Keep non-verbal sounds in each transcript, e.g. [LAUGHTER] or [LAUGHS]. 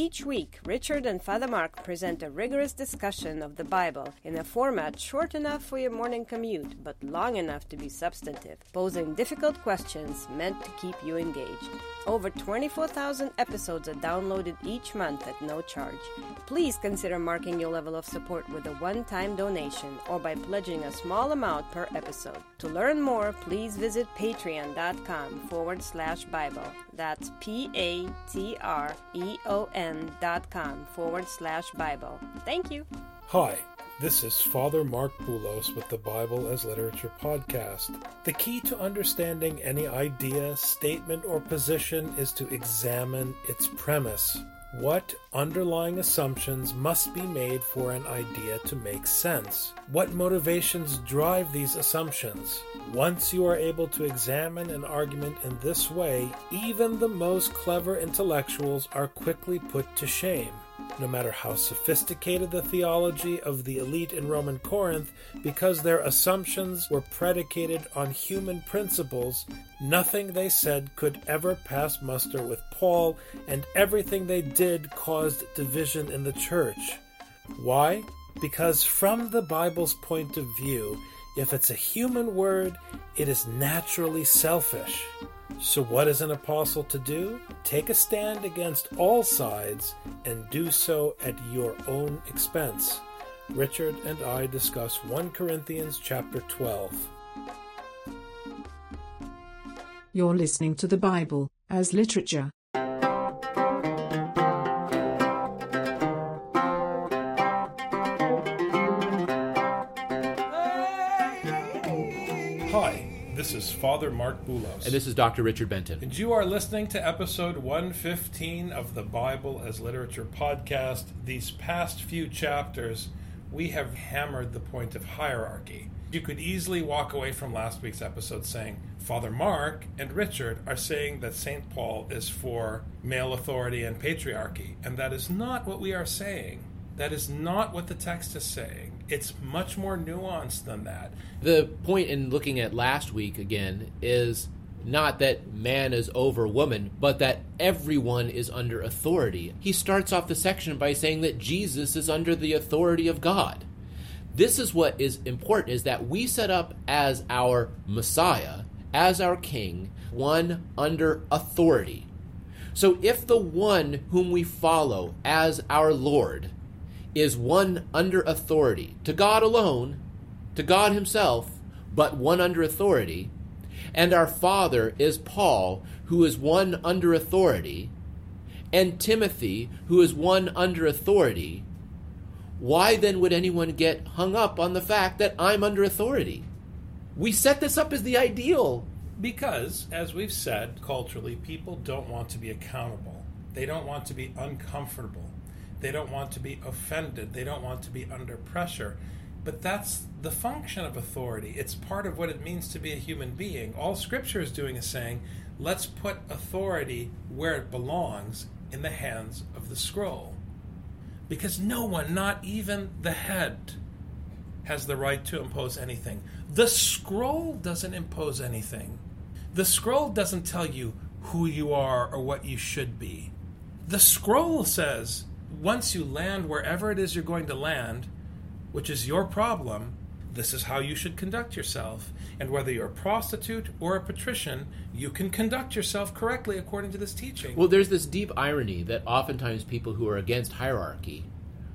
Each week, Richard and Father Marc present a rigorous discussion of the Bible in a format short enough for your morning commute, but long enough to be substantive, posing difficult questions meant to keep you engaged. Over 24,000 episodes are downloaded each month at no charge. Please consider marking your level of support with a one time donation or by pledging a small amount per episode. To learn more, please visit patreon.com forward slash Bible. That's P A T R E O N dot com forward slash Bible. Thank you. Hi, this is Father Marc Boulos with the Bible as Literature podcast. The key to understanding any idea, statement, or position is to examine its premise. What underlying assumptions must be made for an idea to make sense? What motivations drive these assumptions? Once you are able to examine an argument in this way, even the most clever intellectuals are quickly put to shame no matter how sophisticated the theology of the elite in Roman Corinth, because their assumptions were predicated on human principles, nothing they said could ever pass muster with Paul, and everything they did caused division in the church. Why? Because from the Bible's point of view, if it's a human word, it is naturally selfish. So, what is an apostle to do? Take a stand against all sides and do so at your own expense. Richard and I discuss 1 Corinthians chapter 12. You're listening to the Bible as literature. Hi, this is Father Marc Boulos. And this is Dr. Richard Benton. And you are listening to episode 115 of the Bible as Literature podcast. These past few chapters, we have hammered the point of hierarchy. You could easily walk away from last week's episode saying, Father Mark and Richard are saying that St. Paul is for male authority and patriarchy. And that is not what we are saying. That is not what the text is saying. It's much more nuanced than that. The point in looking at last week again is not that man is over woman, but that everyone is under authority. He starts off the section by saying that Jesus is under the authority of God. This is what is important is that we set up as our Messiah, as our king, one under authority. So if the one whom we follow as our Lord is one under authority, to God alone, to God Himself, but one under authority. And our Father is Paul, who is one under authority, and Timothy, who is one under authority. Why then would anyone get hung up on the fact that I'm under authority? We set this up as the ideal. Because, as we've said, culturally, people don't want to be accountable. They don't want to be uncomfortable. They don't want to be offended. They don't want to be under pressure. But that's the function of authority. It's part of what it means to be a human being. All Scripture is doing is saying, let's put authority where it belongs in the hands of the scroll. Because no one, not even the head, has the right to impose anything. The scroll doesn't impose anything. The scroll doesn't tell you who you are or what you should be. The scroll says, once you land wherever it is you're going to land, which is your problem, this is how you should conduct yourself. And whether you're a prostitute or a patrician, you can conduct yourself correctly according to this teaching. Well, there's this deep irony that oftentimes people who are against hierarchy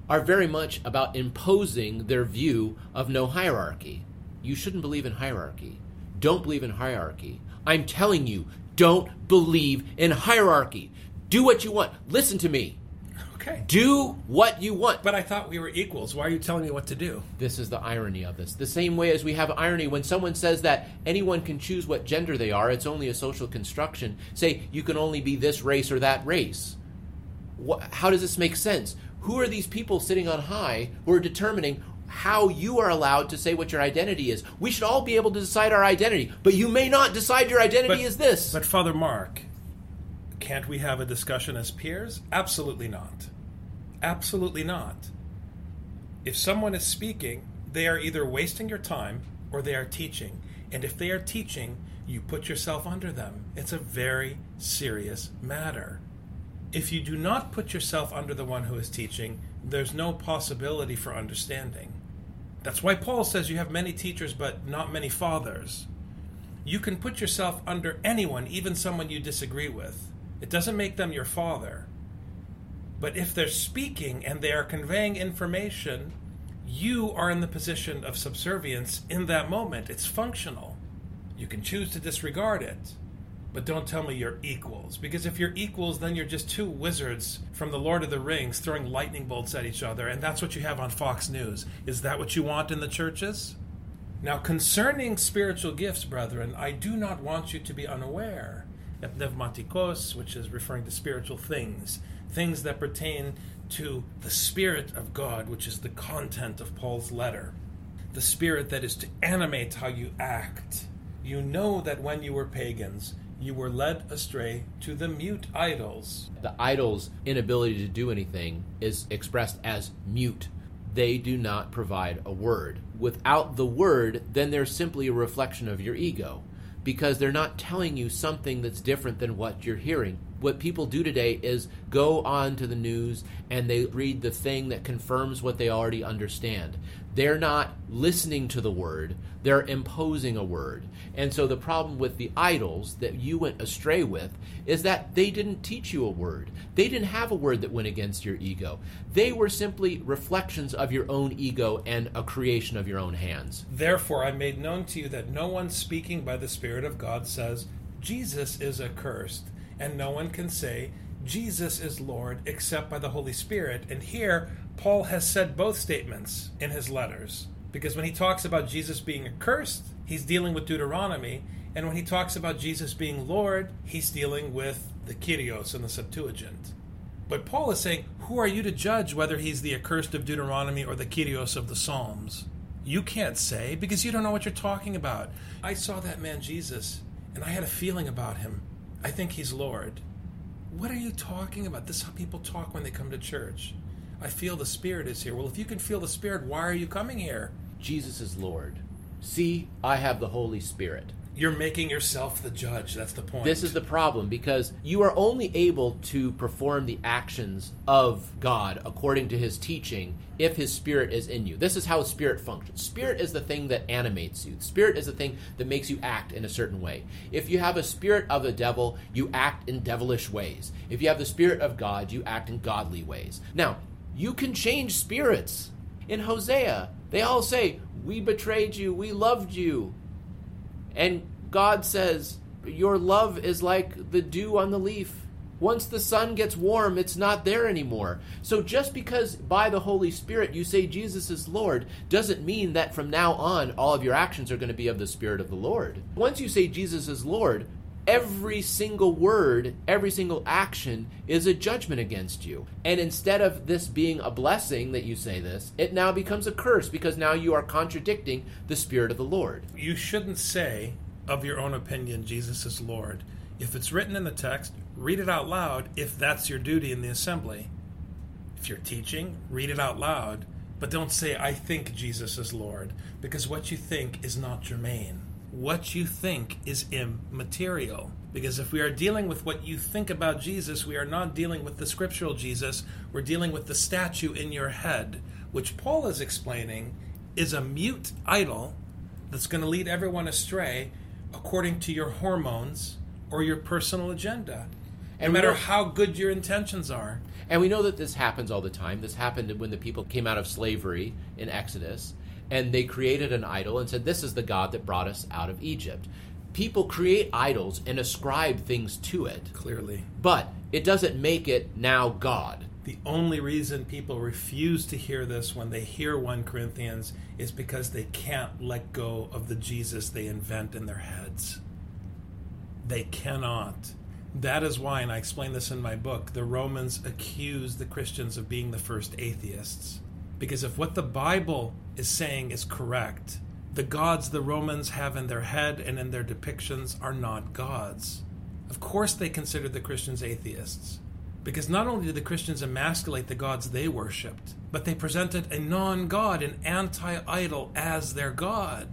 are very much about imposing their view of no hierarchy. You shouldn't believe in hierarchy. Don't believe in hierarchy. I'm telling you, don't believe in hierarchy. Do what you want. Listen to me. Okay. Do what you want. But I thought we were equals. Why are you telling me what to do? This is the irony of this. The same way as we have irony when someone says that anyone can choose what gender they are, it's only a social construction. Say you can only be this race or that race. What, how does this make sense? Who are these people sitting on high who are determining how you are allowed to say what your identity is? We should all be able to decide our identity, but you may not decide your identity but, is this. But Father Marc, can't we have a discussion as peers? Absolutely not. Absolutely not. If someone is speaking, they are either wasting your time or they are teaching. And if they are teaching, you put yourself under them. It's a very serious matter. If you do not put yourself under the one who is teaching, there's no possibility for understanding. That's why Paul says you have many teachers but not many fathers. You can put yourself under anyone, even someone you disagree with. It doesn't make them your father. But if they're speaking and they are conveying information, you are in the position of subservience in that moment. It's functional. You can choose to disregard it. But don't tell me you're equals, because if you're equals, then you're just two wizards from the Lord of the Rings throwing lightning bolts at each other, and that's what you have on Fox News. Is that what you want in the churches? Now, concerning spiritual gifts, brethren, I do not want you to be unaware. Pneumatikos, which is referring to spiritual things, things that pertain to the Spirit of God, which is the content of Paul's letter, the Spirit that is to animate how you act. You know that when you were pagans, you were led astray to the mute idols. The idol's inability to do anything is expressed as mute. They do not provide a word. Without the word, then they're simply a reflection of your ego because they're not telling you something that's different than what you're hearing. What people do today is go on to the news and they read the thing that confirms what they already understand. They're not listening to the word, they're imposing a word. And so the problem with the idols that you went astray with is that they didn't teach you a word. They didn't have a word that went against your ego. They were simply reflections of your own ego and a creation of your own hands. Therefore, I made known to you that no one speaking by the Spirit of God says, Jesus is accursed, and no one can say, Jesus is Lord except by the Holy Spirit. And here, Paul has said both statements in his letters. Because when he talks about Jesus being accursed, he's dealing with Deuteronomy. And when he talks about Jesus being Lord, he's dealing with the Kyrios in the Septuagint. But Paul is saying, Who are you to judge whether he's the accursed of Deuteronomy or the Kyrios of the Psalms? You can't say because you don't know what you're talking about. I saw that man Jesus, and I had a feeling about him. I think he's Lord. What are you talking about? This is how people talk when they come to church. I feel the Spirit is here. Well, if you can feel the Spirit, why are you coming here? Jesus is Lord. See, I have the Holy Spirit. You're making yourself the judge. That's the point. This is the problem because you are only able to perform the actions of God according to his teaching if his spirit is in you. This is how spirit functions. Spirit is the thing that animates you. Spirit is the thing that makes you act in a certain way. If you have a spirit of the devil, you act in devilish ways. If you have the spirit of God, you act in godly ways. Now, you can change spirits. In Hosea, they all say, We betrayed you, we loved you. And God says, Your love is like the dew on the leaf. Once the sun gets warm, it's not there anymore. So just because by the Holy Spirit you say Jesus is Lord doesn't mean that from now on all of your actions are going to be of the Spirit of the Lord. Once you say Jesus is Lord, every single word, every single action is a judgment against you. And instead of this being a blessing that you say this, it now becomes a curse because now you are contradicting the Spirit of the Lord. You shouldn't say, of your own opinion, Jesus is Lord. If it's written in the text, read it out loud if that's your duty in the assembly. If you're teaching, read it out loud, but don't say, I think Jesus is Lord, because what you think is not germane what you think is immaterial. Because if we are dealing with what you think about Jesus, we are not dealing with the scriptural Jesus, we're dealing with the statue in your head, which Paul is explaining is a mute idol that's going to lead everyone astray according to your hormones or your personal agenda. And No matter know, how good your intentions are. And we know that this happens all the time. This happened when the people came out of slavery in Exodus and they created an idol and said, This is the God that brought us out of Egypt. People create idols and ascribe things to it. Clearly. But it doesn't make it now God. The only reason people refuse to hear this when they hear 1 Corinthians is because they can't let go of the Jesus they invent in their heads. They cannot. That is why, and I explain this in my book, the Romans accuse the Christians of being the first atheists. Because if what the Bible is saying is correct, the gods the Romans have in their head and in their depictions are not gods. Of course, they considered the Christians atheists. Because not only did the Christians emasculate the gods they worshipped, but they presented a non God, an anti idol, as their God.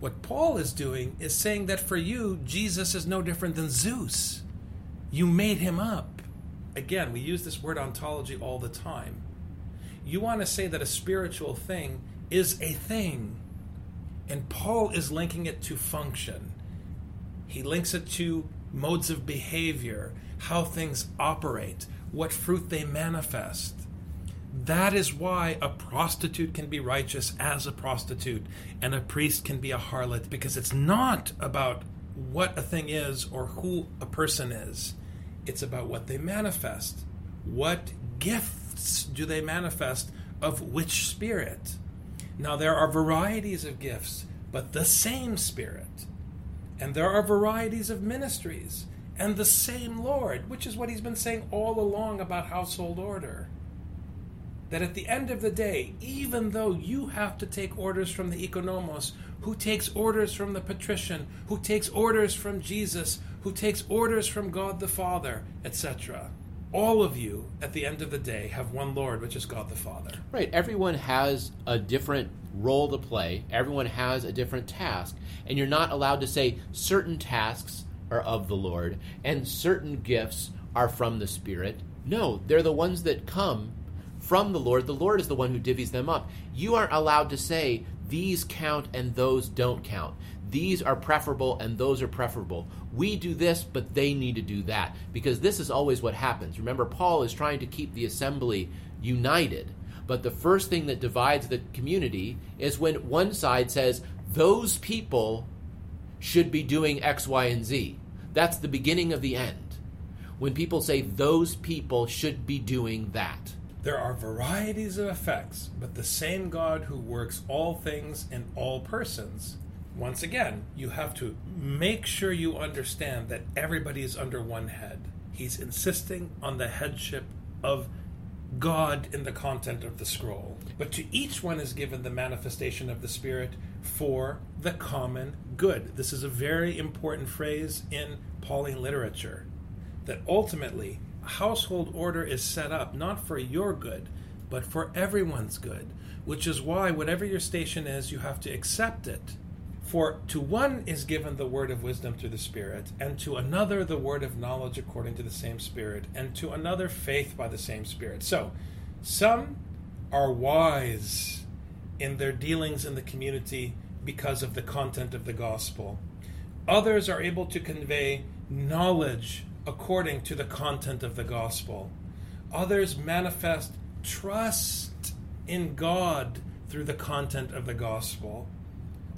What Paul is doing is saying that for you, Jesus is no different than Zeus. You made him up. again, we use this word ontology all the time. You want to say that a spiritual thing is a thing. And Paul is linking it to function. He links it to modes of behavior, how things operate, what fruit they manifest. That is why a prostitute can be righteous as a prostitute and a priest can be a harlot, because it's not about what a thing is or who a person is. It's about what they manifest. What gifts do they manifest of which spirit? Now, there are varieties of gifts, but the same spirit. And there are varieties of ministries, and the same Lord, which is what he's been saying all along about household order that at the end of the day, even though you have to take orders from the economos, who takes orders from the patrician, who takes orders from Jesus, who takes orders from God the Father, etc., all of you at the end of the day have one Lord, which is God the Father. Right. Everyone has a different role to play, everyone has a different task, and you're not allowed to say certain tasks are of the Lord and certain gifts are from the Spirit. No, they're the ones that come from the Lord. The Lord is the one who divvies them up. You aren't allowed to say, these count and those don't count. These are preferable and those are preferable. We do this, but they need to do that. Because this is always what happens. Remember, Paul is trying to keep the assembly united. But the first thing that divides the community is when one side says, those people should be doing X, Y, and Z. That's the beginning of the end. When people say those people should be doing that. There are varieties of effects, but the same God who works all things in all persons. Once again, you have to make sure you understand that everybody is under one head. He's insisting on the headship of God in the content of the scroll. But to each one is given the manifestation of the Spirit for the common good. This is a very important phrase in Pauline literature. That ultimately, household order is set up not for your good, but for everyone's good, which is why, whatever your station is, you have to accept it. For to one is given the word of wisdom through the Spirit, and to another the word of knowledge according to the same Spirit, and to another faith by the same Spirit. So, some are wise in their dealings in the community because of the content of the gospel. Others are able to convey knowledge according to the content of the gospel. Others manifest trust in God through the content of the gospel.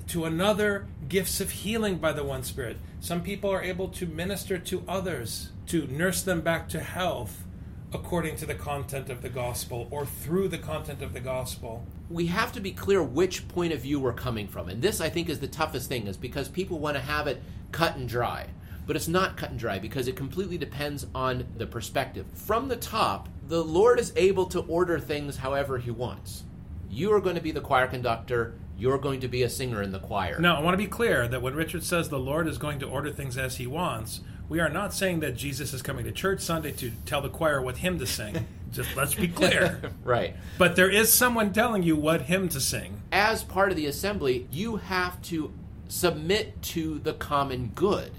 To another, gifts of healing by the one Spirit. Some people are able to minister to others, to nurse them back to health according to the content of the gospel or through the content of the gospel. We have to be clear which point of view we're coming from. And this, I think, is the toughest thing, is because people want to have it cut and dry. But it's not cut and dry because it completely depends on the perspective. From the top, the Lord is able to order things however He wants. You are going to be the choir conductor. You're going to be a singer in the choir. Now, I want to be clear that when Richard says the Lord is going to order things as He wants, we are not saying that Jesus is coming to church Sunday to tell the choir what hymn to sing. [LAUGHS] Just let's be clear. [LAUGHS] right. But there is someone telling you what hymn to sing. As part of the assembly, you have to submit to the common good.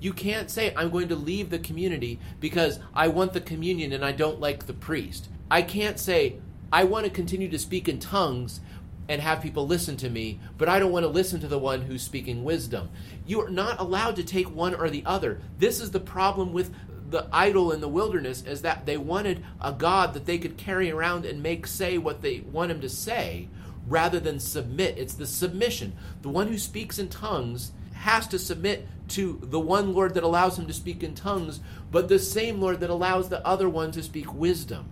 You can't say, I'm going to leave the community because I want the communion and I don't like the priest. I can't say, I want to continue to speak in tongues and have people listen to me, but I don't want to listen to the one who's speaking wisdom. You are not allowed to take one or the other. This is the problem with the idol in the wilderness is that they wanted a god that they could carry around and make say what they want him to say rather than submit. It's the submission. The one who speaks in tongues has to submit to the one Lord that allows him to speak in tongues, but the same Lord that allows the other one to speak wisdom.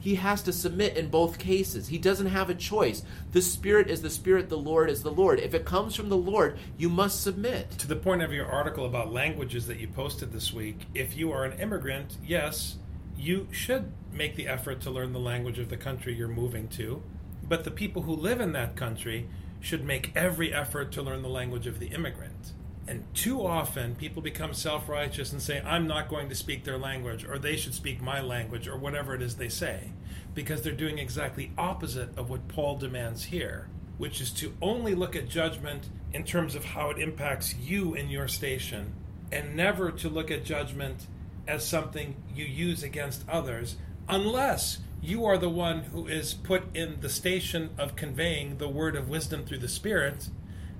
He has to submit in both cases. He doesn't have a choice. The Spirit is the Spirit, the Lord is the Lord. If it comes from the Lord, you must submit. To the point of your article about languages that you posted this week, if you are an immigrant, yes, you should make the effort to learn the language of the country you're moving to. But the people who live in that country should make every effort to learn the language of the immigrant. And too often, people become self righteous and say, I'm not going to speak their language, or they should speak my language, or whatever it is they say, because they're doing exactly opposite of what Paul demands here, which is to only look at judgment in terms of how it impacts you in your station, and never to look at judgment as something you use against others unless you are the one who is put in the station of conveying the word of wisdom through the Spirit,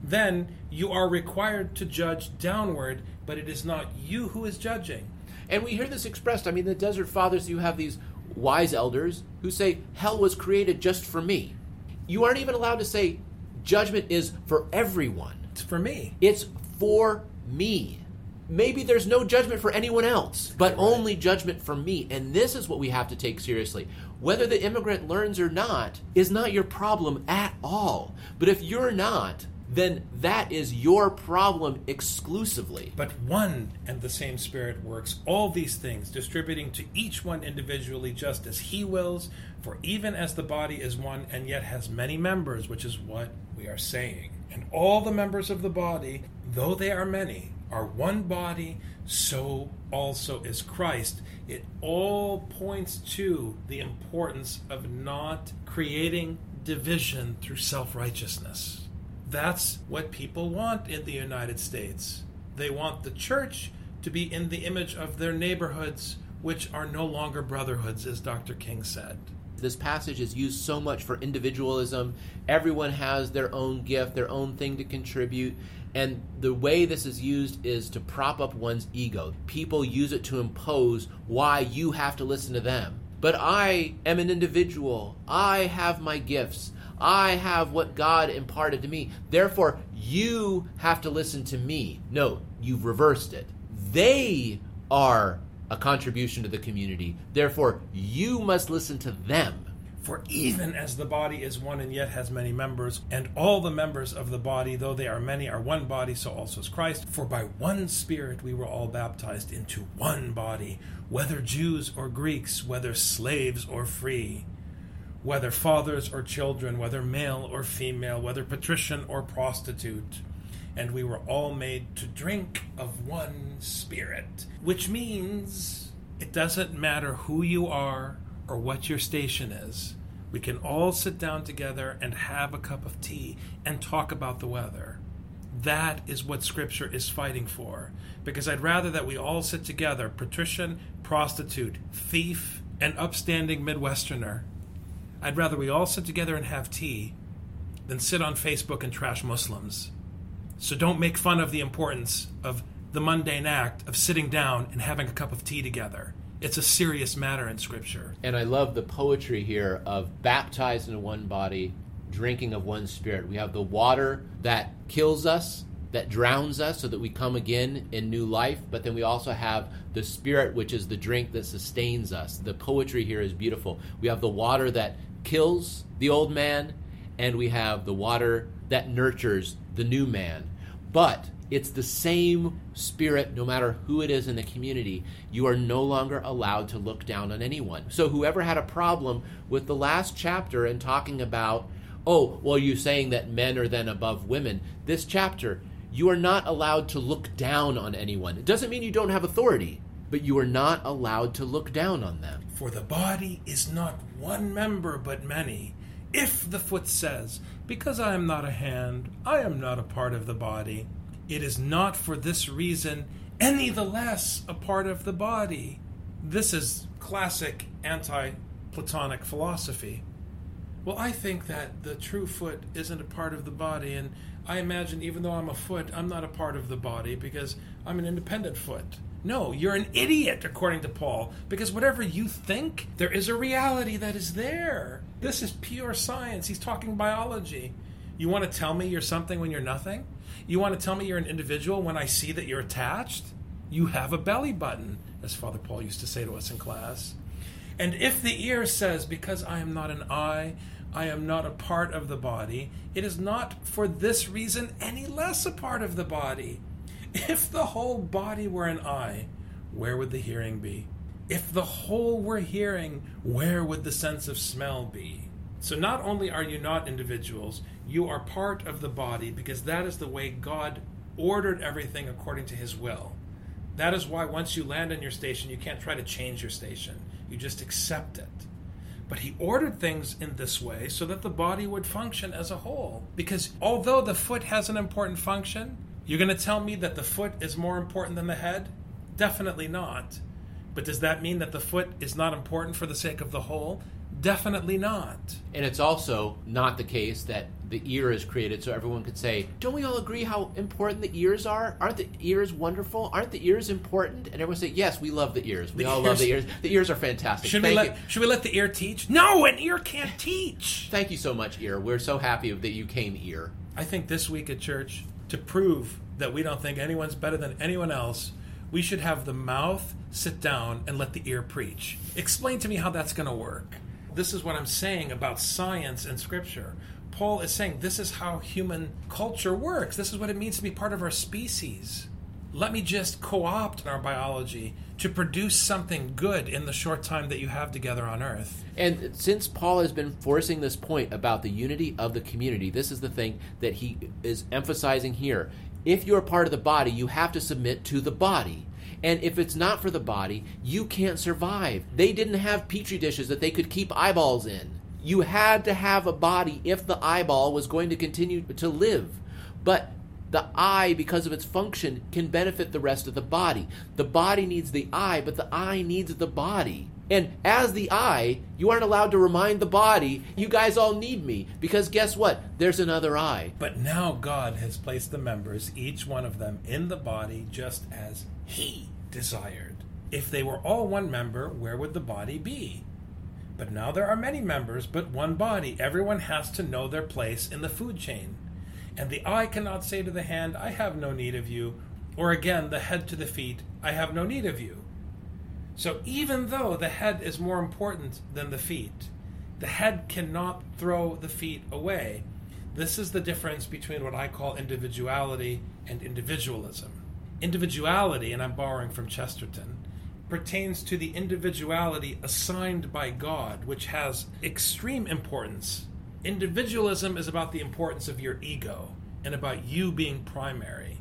then you are required to judge downward, but it is not you who is judging. And we hear this expressed. I mean, the Desert Fathers, you have these wise elders who say, Hell was created just for me. You aren't even allowed to say, Judgment is for everyone. It's for me. It's for me. Maybe there's no judgment for anyone else, but only judgment for me. And this is what we have to take seriously. Whether the immigrant learns or not is not your problem at all. But if you're not, then that is your problem exclusively. But one and the same Spirit works all these things, distributing to each one individually just as He wills. For even as the body is one and yet has many members, which is what we are saying, and all the members of the body, though they are many, are one body, so also is Christ. It all points to the importance of not creating division through self righteousness. That's what people want in the United States. They want the church to be in the image of their neighborhoods, which are no longer brotherhoods, as Dr. King said. This passage is used so much for individualism. Everyone has their own gift, their own thing to contribute. And the way this is used is to prop up one's ego. People use it to impose why you have to listen to them. But I am an individual. I have my gifts. I have what God imparted to me. Therefore, you have to listen to me. No, you've reversed it. They are a contribution to the community. Therefore, you must listen to them. For even as the body is one and yet has many members, and all the members of the body, though they are many, are one body, so also is Christ. For by one Spirit we were all baptized into one body, whether Jews or Greeks, whether slaves or free, whether fathers or children, whether male or female, whether patrician or prostitute. And we were all made to drink of one Spirit, which means it doesn't matter who you are or what your station is. We can all sit down together and have a cup of tea and talk about the weather. That is what Scripture is fighting for. Because I'd rather that we all sit together, patrician, prostitute, thief, and upstanding Midwesterner. I'd rather we all sit together and have tea than sit on Facebook and trash Muslims. So don't make fun of the importance of the mundane act of sitting down and having a cup of tea together. It's a serious matter in Scripture. And I love the poetry here of baptized into one body, drinking of one spirit. We have the water that kills us, that drowns us, so that we come again in new life. But then we also have the spirit, which is the drink that sustains us. The poetry here is beautiful. We have the water that kills the old man, and we have the water that nurtures the new man. But it's the same spirit no matter who it is in the community. You are no longer allowed to look down on anyone. So, whoever had a problem with the last chapter and talking about, oh, well, you're saying that men are then above women, this chapter, you are not allowed to look down on anyone. It doesn't mean you don't have authority, but you are not allowed to look down on them. For the body is not one member, but many. If the foot says, Because I am not a hand, I am not a part of the body, it is not for this reason any the less a part of the body. This is classic anti Platonic philosophy. Well, I think that the true foot isn't a part of the body, and I imagine even though I'm a foot, I'm not a part of the body because I'm an independent foot. No, you're an idiot, according to Paul, because whatever you think, there is a reality that is there. This is pure science. He's talking biology. You want to tell me you're something when you're nothing? You want to tell me you're an individual when I see that you're attached? You have a belly button, as Father Paul used to say to us in class. And if the ear says, Because I am not an eye, I am not a part of the body, it is not for this reason any less a part of the body. If the whole body were an eye, where would the hearing be? If the whole were hearing, where would the sense of smell be? So not only are you not individuals, you are part of the body because that is the way God ordered everything according to his will. That is why once you land in your station, you can't try to change your station. You just accept it. But he ordered things in this way so that the body would function as a whole. Because although the foot has an important function, you're going to tell me that the foot is more important than the head? Definitely not. But does that mean that the foot is not important for the sake of the whole? Definitely not. And it's also not the case that the ear is created so everyone could say, Don't we all agree how important the ears are? Aren't the ears wonderful? Aren't the ears important? And everyone say, Yes, we love the ears. We The all ears- love the ears. The ears are fantastic. Should Thank we you. let should we let the ear teach? No, an ear can't teach. Thank you so much, ear. We're so happy that you came, ear. I think this week at church, to prove that we don't think anyone's better than anyone else, we should have the mouth sit down and let the ear preach. Explain to me how that's going to work. This is what I'm saying about science and scripture. Paul is saying this is how human culture works. This is what it means to be part of our species. Let me just co opt our biology to produce something good in the short time that you have together on earth. And since Paul has been forcing this point about the unity of the community, this is the thing that he is emphasizing here. If you're part of the body, you have to submit to the body. And if it's not for the body, you can't survive. They didn't have petri dishes that they could keep eyeballs in. You had to have a body if the eyeball was going to continue to live. But the eye, because of its function, can benefit the rest of the body. The body needs the eye, but the eye needs the body. And as the eye, you aren't allowed to remind the body, you guys all need me. Because guess what? There's another eye. But now God has placed the members, each one of them, in the body just as He desired. If they were all one member, where would the body be? But now there are many members, but one body. Everyone has to know their place in the food chain. And the eye cannot say to the hand, I have no need of you, or again the head to the feet, I have no need of you. So even though the head is more important than the feet, the head cannot throw the feet away. This is the difference between what I call individuality and individualism. Individuality, and I'm borrowing from Chesterton, pertains to the individuality assigned by God, which has extreme importance. Individualism is about the importance of your ego and about you being primary.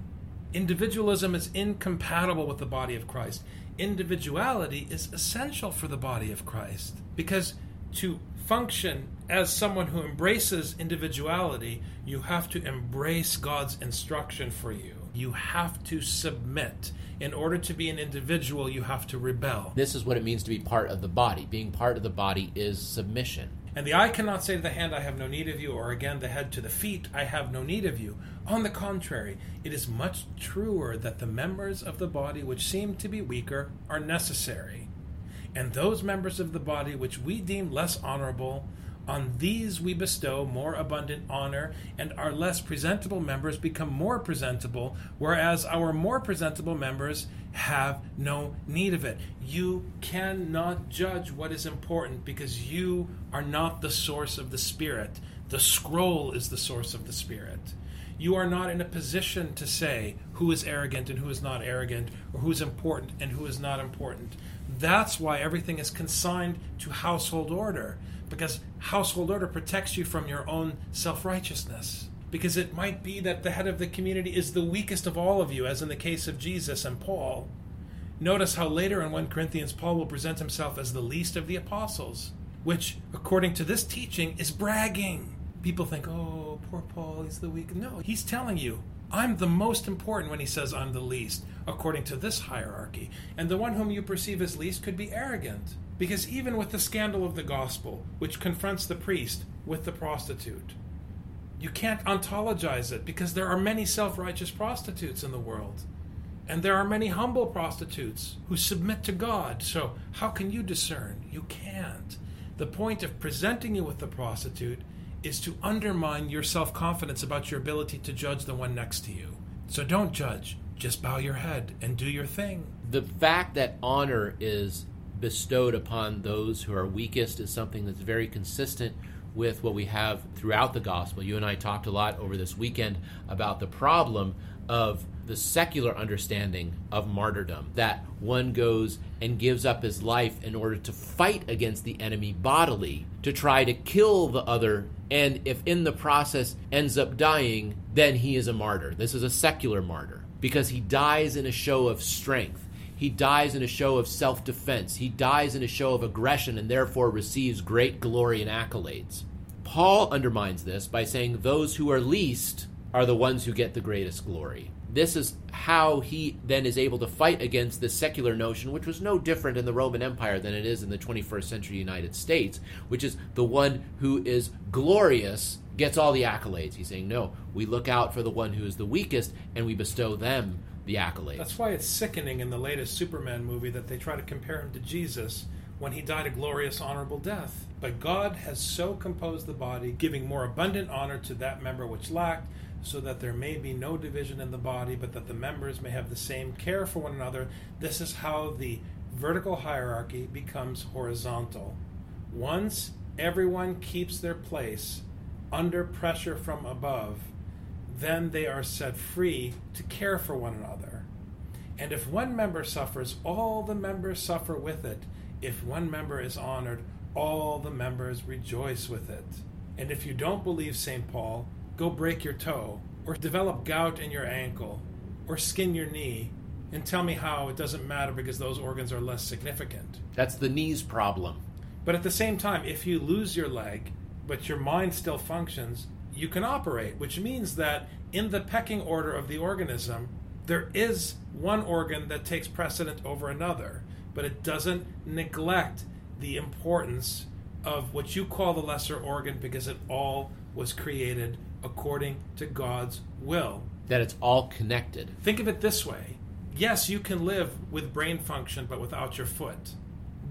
Individualism is incompatible with the body of Christ. Individuality is essential for the body of Christ because to function as someone who embraces individuality, you have to embrace God's instruction for you. You have to submit. In order to be an individual, you have to rebel. This is what it means to be part of the body. Being part of the body is submission. And the eye cannot say to the hand, I have no need of you, or again the head to the feet, I have no need of you. On the contrary, it is much truer that the members of the body which seem to be weaker are necessary. And those members of the body which we deem less honorable, on these we bestow more abundant honor, and our less presentable members become more presentable, whereas our more presentable members have no need of it. You cannot judge what is important because you are not the source of the Spirit. The scroll is the source of the Spirit. You are not in a position to say who is arrogant and who is not arrogant, or who is important and who is not important. That's why everything is consigned to household order, because household order protects you from your own self righteousness. Because it might be that the head of the community is the weakest of all of you, as in the case of Jesus and Paul. Notice how later in 1 Corinthians, Paul will present himself as the least of the apostles, which, according to this teaching, is bragging. People think, oh, poor Paul, he's the weak. No, he's telling you, I'm the most important when he says I'm the least, according to this hierarchy. And the one whom you perceive as least could be arrogant. Because even with the scandal of the gospel, which confronts the priest with the prostitute, you can't ontologize it because there are many self righteous prostitutes in the world. And there are many humble prostitutes who submit to God. So, how can you discern? You can't. The point of presenting you with the prostitute is to undermine your self confidence about your ability to judge the one next to you. So, don't judge. Just bow your head and do your thing. The fact that honor is bestowed upon those who are weakest is something that's very consistent with what we have throughout the gospel. You and I talked a lot over this weekend about the problem of the secular understanding of martyrdom that one goes and gives up his life in order to fight against the enemy bodily, to try to kill the other, and if in the process ends up dying, then he is a martyr. This is a secular martyr because he dies in a show of strength. He dies in a show of self defense. He dies in a show of aggression and therefore receives great glory and accolades. Paul undermines this by saying those who are least are the ones who get the greatest glory. This is how he then is able to fight against this secular notion, which was no different in the Roman Empire than it is in the 21st century United States, which is the one who is glorious gets all the accolades. He's saying, no, we look out for the one who is the weakest and we bestow them the accolades. That's why it's sickening in the latest Superman movie that they try to compare him to Jesus when he died a glorious, honorable death. But God has so composed the body, giving more abundant honor to that member which lacked, so that there may be no division in the body, but that the members may have the same care for one another. This is how the vertical hierarchy becomes horizontal. Once everyone keeps their place under pressure from above, then they are set free to care for one another. And if one member suffers, all the members suffer with it. If one member is honored, all the members rejoice with it. And if you don't believe St. Paul, go break your toe, or develop gout in your ankle, or skin your knee, and tell me how it doesn't matter because those organs are less significant. That's the knees problem. But at the same time, if you lose your leg, but your mind still functions, you can operate, which means that in the pecking order of the organism, there is one organ that takes precedent over another, but it doesn't neglect the importance of what you call the lesser organ because it all was created according to God's will. That it's all connected. Think of it this way yes, you can live with brain function but without your foot.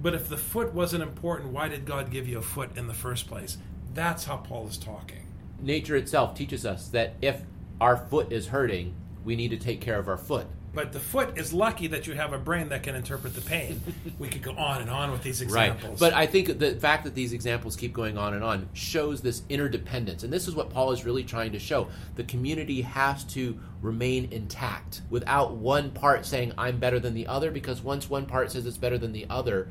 But if the foot wasn't important, why did God give you a foot in the first place? That's how Paul is talking. Nature itself teaches us that if our foot is hurting, we need to take care of our foot. But the foot is lucky that you have a brain that can interpret the pain. [LAUGHS] we could go on and on with these examples. Right. But I think the fact that these examples keep going on and on shows this interdependence. And this is what Paul is really trying to show. The community has to remain intact without one part saying, I'm better than the other, because once one part says it's better than the other,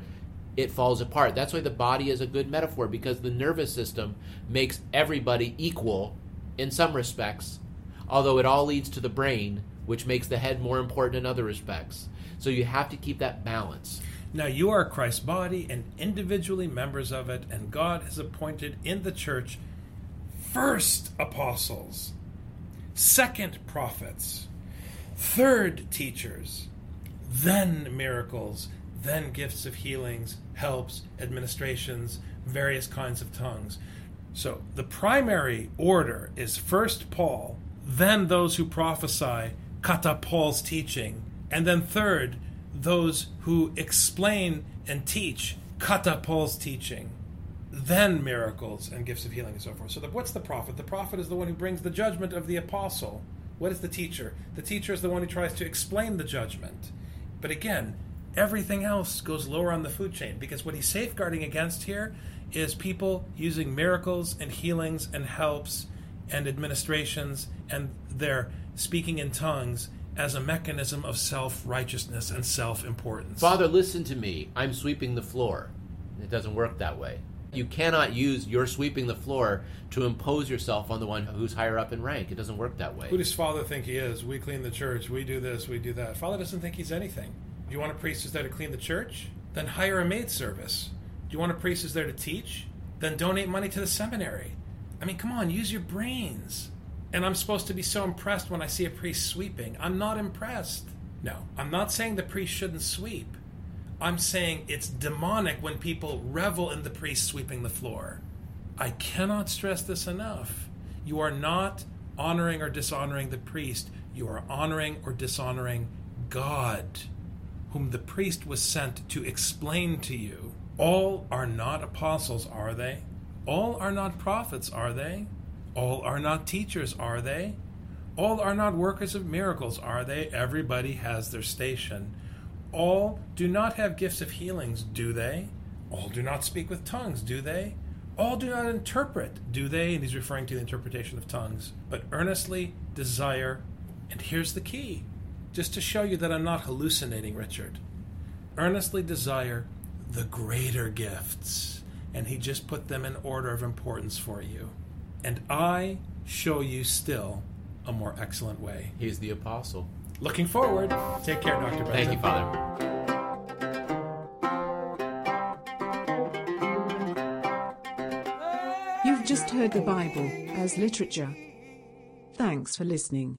it falls apart. That's why the body is a good metaphor, because the nervous system makes everybody equal in some respects, although it all leads to the brain which makes the head more important in other respects. So you have to keep that balance. Now you are Christ's body and individually members of it, and God has appointed in the church first apostles, second prophets, third teachers, then miracles, then gifts of healings, helps, administrations, various kinds of tongues. So the primary order is first Paul, then those who prophesy, kata Paul's teaching, and then third, those who explain and teach kata Paul's teaching, then miracles and gifts of healing and so forth. So the, what's the prophet? The prophet is the one who brings the judgment of the apostle. What is the teacher? The teacher is the one who tries to explain the judgment. But again, everything else goes lower on the food chain because what he's safeguarding against here is people using miracles and healings and helps and administrations and their speaking in tongues as a mechanism of self righteousness and self importance. Father, listen to me. I'm sweeping the floor. It doesn't work that way. You cannot use your sweeping the floor to impose yourself on the one who's higher up in rank. It doesn't work that way. Who does Father think he is? We clean the church, we do this, we do that. Father doesn't think he's anything. Do you want a priest who's there to clean the church? Then hire a maid service. Do you want a priest who's there to teach? Then donate money to the seminary. I mean, come on, use your brains. And I'm supposed to be so impressed when I see a priest sweeping. I'm not impressed. No, I'm not saying the priest shouldn't sweep. I'm saying it's demonic when people revel in the priest sweeping the floor. I cannot stress this enough. You are not honoring or dishonoring the priest, you are honoring or dishonoring God, whom the priest was sent to explain to you. All are not apostles, are they? All are not prophets, are they? All are not teachers, are they? All are not workers of miracles, are they? Everybody has their station. All do not have gifts of healings, do they? All do not speak with tongues, do they? All do not interpret, do they? And he's referring to the interpretation of tongues. But earnestly desire, and here's the key, just to show you that I'm not hallucinating, Richard. Earnestly desire the greater gifts. And he just put them in order of importance for you. And I show you still a more excellent way. He's the apostle. Looking forward. Take care, Dr. Benton. Thank you, Father. You've just heard the Bible as literature. Thanks for listening.